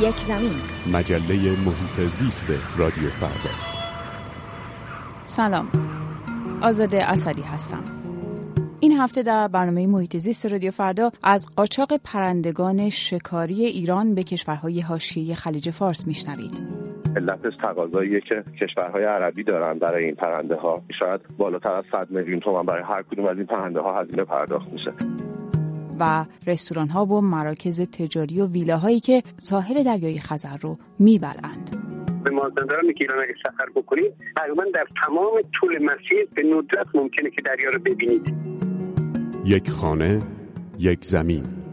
یک زمین. مجله محیط زیست رادیو فردا. سلام. آزاده اسدی هستم. این هفته در برنامه محیط زیست رادیو فردا از قاچاق پرندگان شکاری ایران به کشورهای حاشیه خلیج فارس میشنوید. علتش تقاضاییه که کشورهای عربی دارن برای این پرنده ها شاید بالاتر از 100 میلیون تومان برای هر کدوم از این پرنده ها هزینه پرداخت میشه. و رستوران ها و مراکز تجاری و ویلاهایی که ساحل دریای خزر رو میبلند. به مازندران که ایران اگه سفر بکنید تقریبا در تمام طول مسیر به ندرت ممکنه که دریا رو ببینید. یک خانه یک زمین.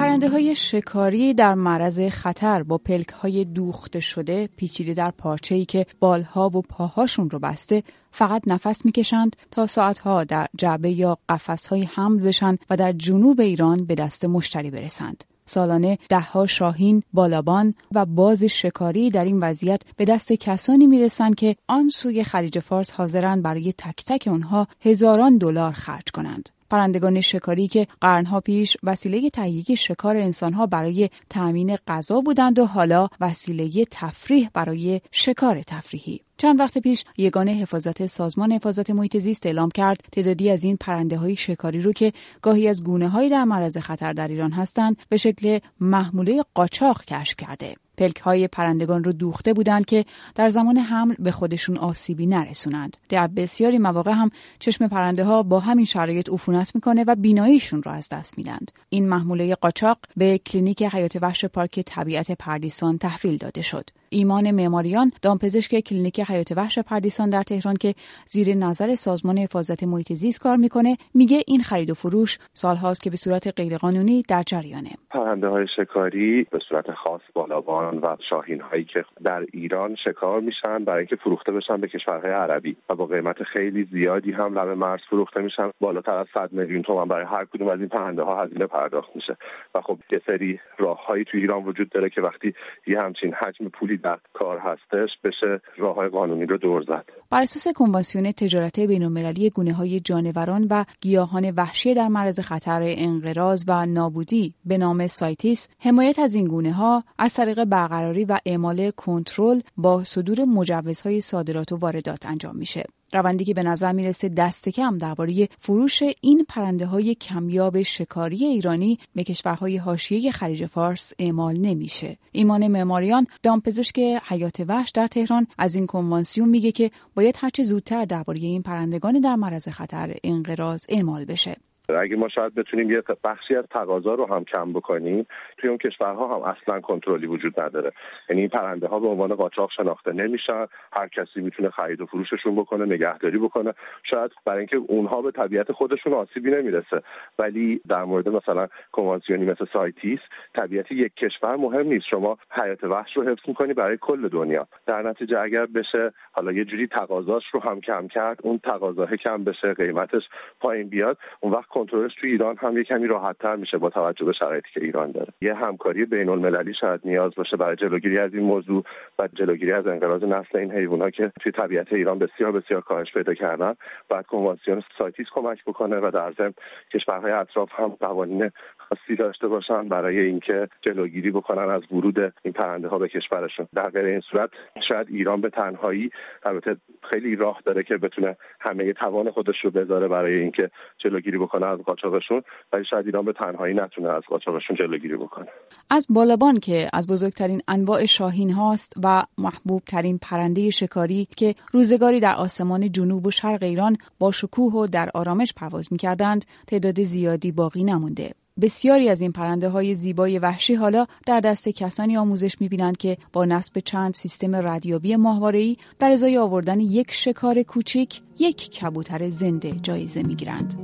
پرنده های شکاری در معرض خطر با پلک های دوخته شده پیچیده در پارچه ای که بالها و پاهاشون رو بسته فقط نفس می‌کشند تا ساعتها در جعبه یا قفس های حمل بشن و در جنوب ایران به دست مشتری برسند. سالانه دهها شاهین، بالابان و باز شکاری در این وضعیت به دست کسانی می‌رسند که آن سوی خلیج فارس حاضرند برای تک تک اونها هزاران دلار خرج کنند. پرندگان شکاری که قرنها پیش وسیله تهیه شکار انسانها برای تأمین غذا بودند و حالا وسیله تفریح برای شکار تفریحی. چند وقت پیش یگانه حفاظت سازمان حفاظت محیط زیست اعلام کرد تعدادی از این پرنده های شکاری رو که گاهی از گونه های در معرض خطر در ایران هستند به شکل محموله قاچاق کشف کرده. پلک های پرندگان رو دوخته بودند که در زمان حمل به خودشون آسیبی نرسونند. در بسیاری مواقع هم چشم پرنده ها با همین شرایط عفونت می‌کنه و بیناییشون رو از دست میدند. این محموله قاچاق به کلینیک حیات وحش پارک طبیعت پردیسان تحویل داده شد. ایمان معماریان دامپزشک کلینیک حیات وحش پردیسان در تهران که زیر نظر سازمان حفاظت محیط زیست کار می‌کنه میگه این خرید و فروش سالهاست که به صورت غیرقانونی در جریانه. پرنده های شکاری به صورت خاص بالابان و شاهین هایی که در ایران شکار میشن برای اینکه فروخته بشن به کشورهای عربی و با قیمت خیلی زیادی هم لب مرز فروخته میشن. بالاتر از 100 میلیون تومان برای هر کدوم از این پرنده ها هزینه پرداخت میشه. و خب یه سری راههایی تو ایران وجود داره که وقتی یه همچین حجم پولی در کار هستش بشه راه های قانونی رو دور زد. بر اساس کنوانسیون تجارت بینالمللی گونه های جانوران و گیاهان وحشی در معرض خطر انقراض و نابودی به نام سایتیس حمایت از این گونه ها از طریق برقراری و اعمال کنترل با صدور مجوزهای صادرات و واردات انجام میشه. روندی که به نظر می‌رسه دست کم درباره فروش این پرنده های کمیاب شکاری ایرانی به کشورهای حاشیه خلیج فارس اعمال نمیشه. ایمان معماریان دامپزشک حیات وحش در تهران از این کنوانسیون میگه که باید هرچه زودتر درباره این پرندگان در معرض خطر انقراض اعمال بشه. اگه ما شاید بتونیم یه بخشی از تقاضا رو هم کم بکنیم توی اون کشورها هم اصلا کنترلی وجود نداره. یعنی این پرنده ها به عنوان قاچاق شناخته نمیشن. هر کسی می‌تونه خرید و فروششون بکنه نگهداری بکنه. شاید برای اینکه اونها به طبیعت خودشون آسیبی نمی‌رسه. ولی در مورد مثلا کنوانسیونی مثل سایتیس طبیعت یک کشور مهم نیست. شما حیات وحش رو حفظ می‌کنی برای کل دنیا. در نتیجه اگر بشه حالا یه جوری تقاضاش رو هم کم کرد اون تقاضا کم بشه قیمتش پایین بیاد اون وقت کنترلش تو ایران هم یه کمی راحت تر میشه با توجه به شرایطی که ایران داره. یه همکاری بین المللی شاید نیاز باشه برای جلوگیری از این موضوع و جلوگیری از انقراض نسل این حیوانات که توی طبیعت ایران بسیار بسیار کاهش پیدا کردن. بعد کنوانسیون سایتیس کمک بکنه و در ضمن کشورهای اطراف هم قوانین خاصی داشته باشن برای اینکه جلوگیری بکنن از ورود این پرنده ها به کشورشون. در غیر این صورت شاید ایران به تنهایی البته خیلی راه داره که بتونه همه توان خودش رو بذاره برای اینکه جلوگیری بکنه از قاچاقشون ولی شاید ایران به تنهایی نتونه از قاچاقشون جلوگیری بکنه. از بالابان که از بزرگترین انواع شاهین هاست و محبوب ترین پرنده شکاری که روزگاری در آسمان جنوب و شرق ایران با شکوه و در آرامش پرواز می‌کردند تعداد زیادی باقی نمونده. بسیاری از این پرنده های زیبای وحشی حالا در دست کسانی آموزش می‌بینند که با نصب چند سیستم ردیابی ماهواره‌ای در ازای آوردن یک شکار کوچیک یک کبوتر زنده جایزه می‌گیرند.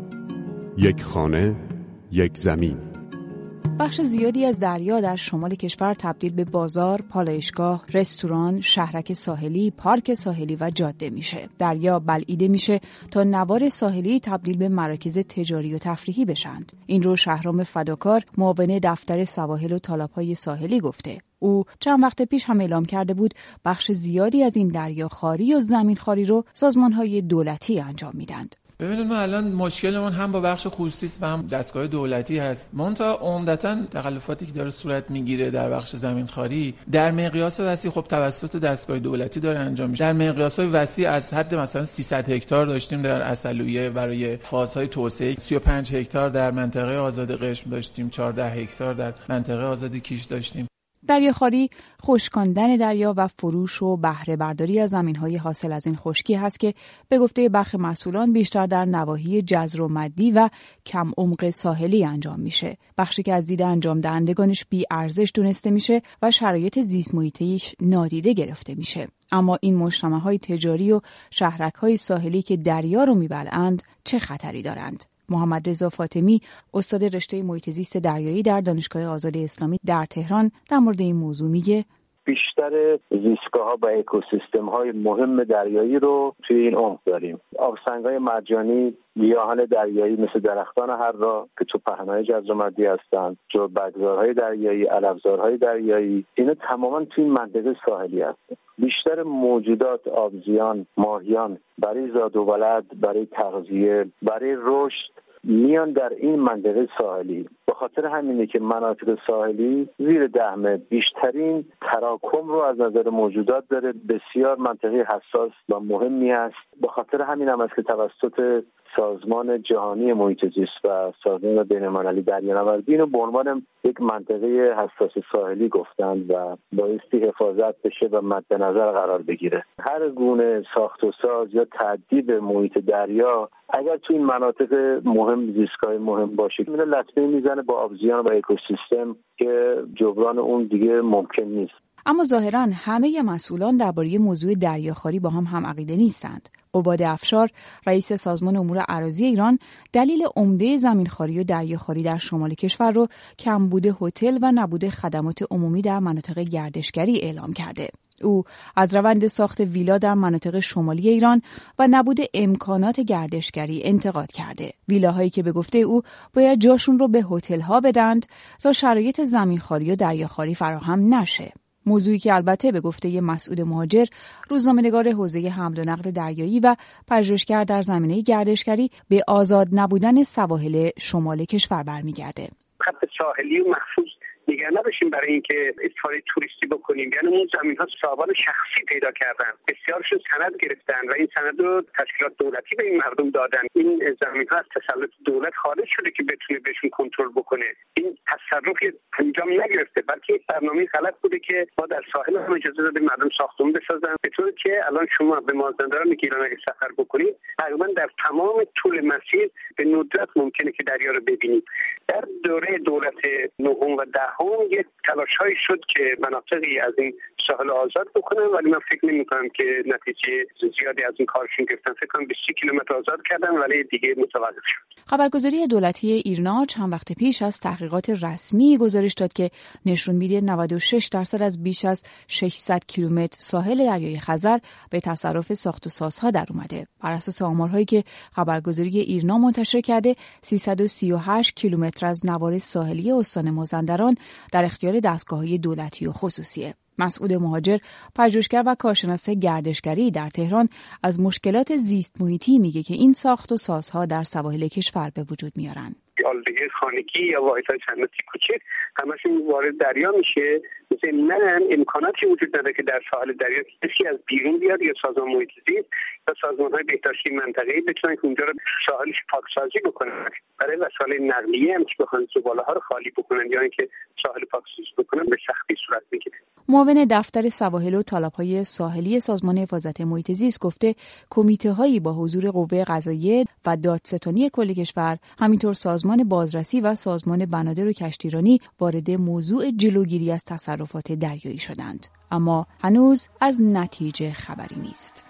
یک خانه، یک زمین بخش زیادی از دریا در شمال کشور تبدیل به بازار، پالایشگاه، رستوران، شهرک ساحلی، پارک ساحلی و جاده میشه. دریا بلعیده میشه تا نوار ساحلی تبدیل به مراکز تجاری و تفریحی بشند. این رو شهرام فداکار معاون دفتر سواحل و طالابهای ساحلی گفته. او چند وقت پیش هم اعلام کرده بود بخش زیادی از این دریاخواری و زمینخواری رو سازمانهای دولتی انجام میدند. ببینید ما الان مشکلمون هم با بخش خصوصی و هم دستگاه دولتی هست. مونتا عمدتا تخلفاتی که داره صورت می‌گیره در بخش زمین خاری در مقیاس وسیع خب توسط دستگاه دولتی داره انجام میشه. در مقیاس های وسیع از حد مثلا 300 هکتار داشتیم در اصلویه برای فازهای توسعه. 35 هکتار در منطقه آزاد قشم داشتیم 14 هکتار در منطقه آزاد کیش داشتیم. دریاخواری خشکاندن دریا و فروش و بهره برداری از زمینهای حاصل از این خشکی هست که به گفته برخی مسئولان بیشتر در نواحی جزر و مدی و کم عمق ساحلی انجام میشه. بخشی که از دید انجام دهندگانش بی ارزش دونسته میشه و شرایط زیست محیطیش نادیده گرفته میشه. اما این مجتمع های تجاری و شهرک های ساحلی که دریا رو میبلند چه خطری دارند؟ محمد رضا فاطمی استاد رشته محیط زیست دریایی در دانشگاه آزاد اسلامی در تهران در مورد این موضوع میگه بیشتر زیستگاه و اکوسیستم های مهم دریایی رو توی این عمق داریم. آبسنگ های مرجانی گیاهان دریایی مثل درختان هر را که تو پهنهای جزر هستند جو بگذارهای دریایی علفزارهای دریایی اینا تماما توی منطقه ساحلی هستند بیشتر موجودات آبزیان ماهیان برای زاد و ولد برای تغذیه برای رشد میان در این منطقه ساحلی. به خاطر همینه که مناطق ساحلی زیر دهمه بیشترین تراکم رو از نظر موجودات داره. بسیار منطقه حساس و مهمی است به خاطر همین هم است که توسط سازمان جهانی محیط زیست و سازمان بینالمللی دریانوردی اینو به عنوان یک منطقه حساس ساحلی گفتند و بایستی حفاظت بشه و مد نظر قرار بگیره. هر گونه ساخت و ساز یا تعدیب محیط دریا اگر تو این مناطق مهم زیستگاه مهم باشه میره لطمه می‌زنه با آبزیان و اکوسیستم که جبران اون دیگه ممکن نیست. اما ظاهرا همه مسئولان درباره موضوع دریاخواری با هم هم عقیده نیستند. عباد افشار رئیس سازمان امور عراضی ایران دلیل عمده زمینخواری و دریاخواری در شمال کشور رو کمبود هتل و نبود خدمات عمومی در مناطق گردشگری اعلام کرده. او از روند ساخت ویلا در مناطق شمالی ایران و نبود امکانات گردشگری انتقاد کرده. ویلاهایی که به گفته او باید جاشون رو به هتل ها بدند تا شرایط زمینخواری و دریاخواری فراهم نشه. موضوعی که البته به گفته مسعود مهاجر روزنامه‌نگار حوزه حمل و نقل دریایی و پژوهشگر در زمینه گردشگری به آزاد نبودن سواحل شمال کشور برمیگرده. خط ساحلی محفوظ نگه نداشتیم برای اینکه استفاده توریستی بکنیم. یعنی اون زمین ها صاحبان شخصی پیدا کردن. بسیارشون سند گرفتن و این سند رو تشکیلات دولتی به این مردم دادن. این زمین ها از تسلط دولت خارج شده که بتونه بهشون کنترل بکنه. این تصرف انجام نگرفته بلکه یک برنامه غلط بوده که ما در ساحل هم اجازه دادیم مردم ساختمون بسازن. به طوری که الان شما به مازندران گیلان اگه سفر بکنید تقریبا در تمام طول مسیر به ندرت ممکنه که دریا رو ببینید در دوره دولت نهم و دهم یک تلاشهایی شد که مناطقی از این ساحل آزاد بکنن ولی من فکر نمی کنم که نتیجه زیادی از این کارشون گرفتن. فکر کنم 20 کیلومتر آزاد کردن ولی دیگه متوقف شد. خبرگزاری دولتی ایرنا چند وقت پیش از تحقیقات رسمی گزارش داد که نشون میده 96 درصد از بیش از 600 کیلومتر ساحل دریای خزر به تصرف ساخت و سازها در اومده. بر اساس آمارهایی که خبرگزاری ایرنا منتشر کرده 338 کیلومتر از نوار ساحلی استان مازندران در اختیار دستگاه دولتی و خصوصیه. مسعود مهاجر پژوهشگر و کارشناس گردشگری در تهران از مشکلات زیست محیطی میگه که این ساخت و سازها در سواحل کشور به وجود میارن. آلودگی خانگی یا واحدهای صنعتی کوچک همشون وارد دریا میشه. ضمنا امکاناتی وجود نداره که در ساحل دریا کسی از بیرون بیاد یا سازمان محیط زیست یا سازمان های بهداشتی منطقه‌ای بتونن که اونجا رو ساحلش پاکسازی بکنن برای وسایل نقلیه هم که بخوان زباله ها رو خالی بکنن یا اینکه ساحل پاکسازی بکنن به سختی صورت می‌گیره. معاون دفتر سواحل و های ساحلی سازمان حفاظت محیط زیست گفته کمیته هایی با حضور قوه قضاییه و دادستانی کل کشور همینطور سازمان بازرسی و سازمان بنادر و کشتیرانی وارد موضوع جلوگیری از تصرفات دریایی شدند. اما هنوز از نتیجه خبری نیست.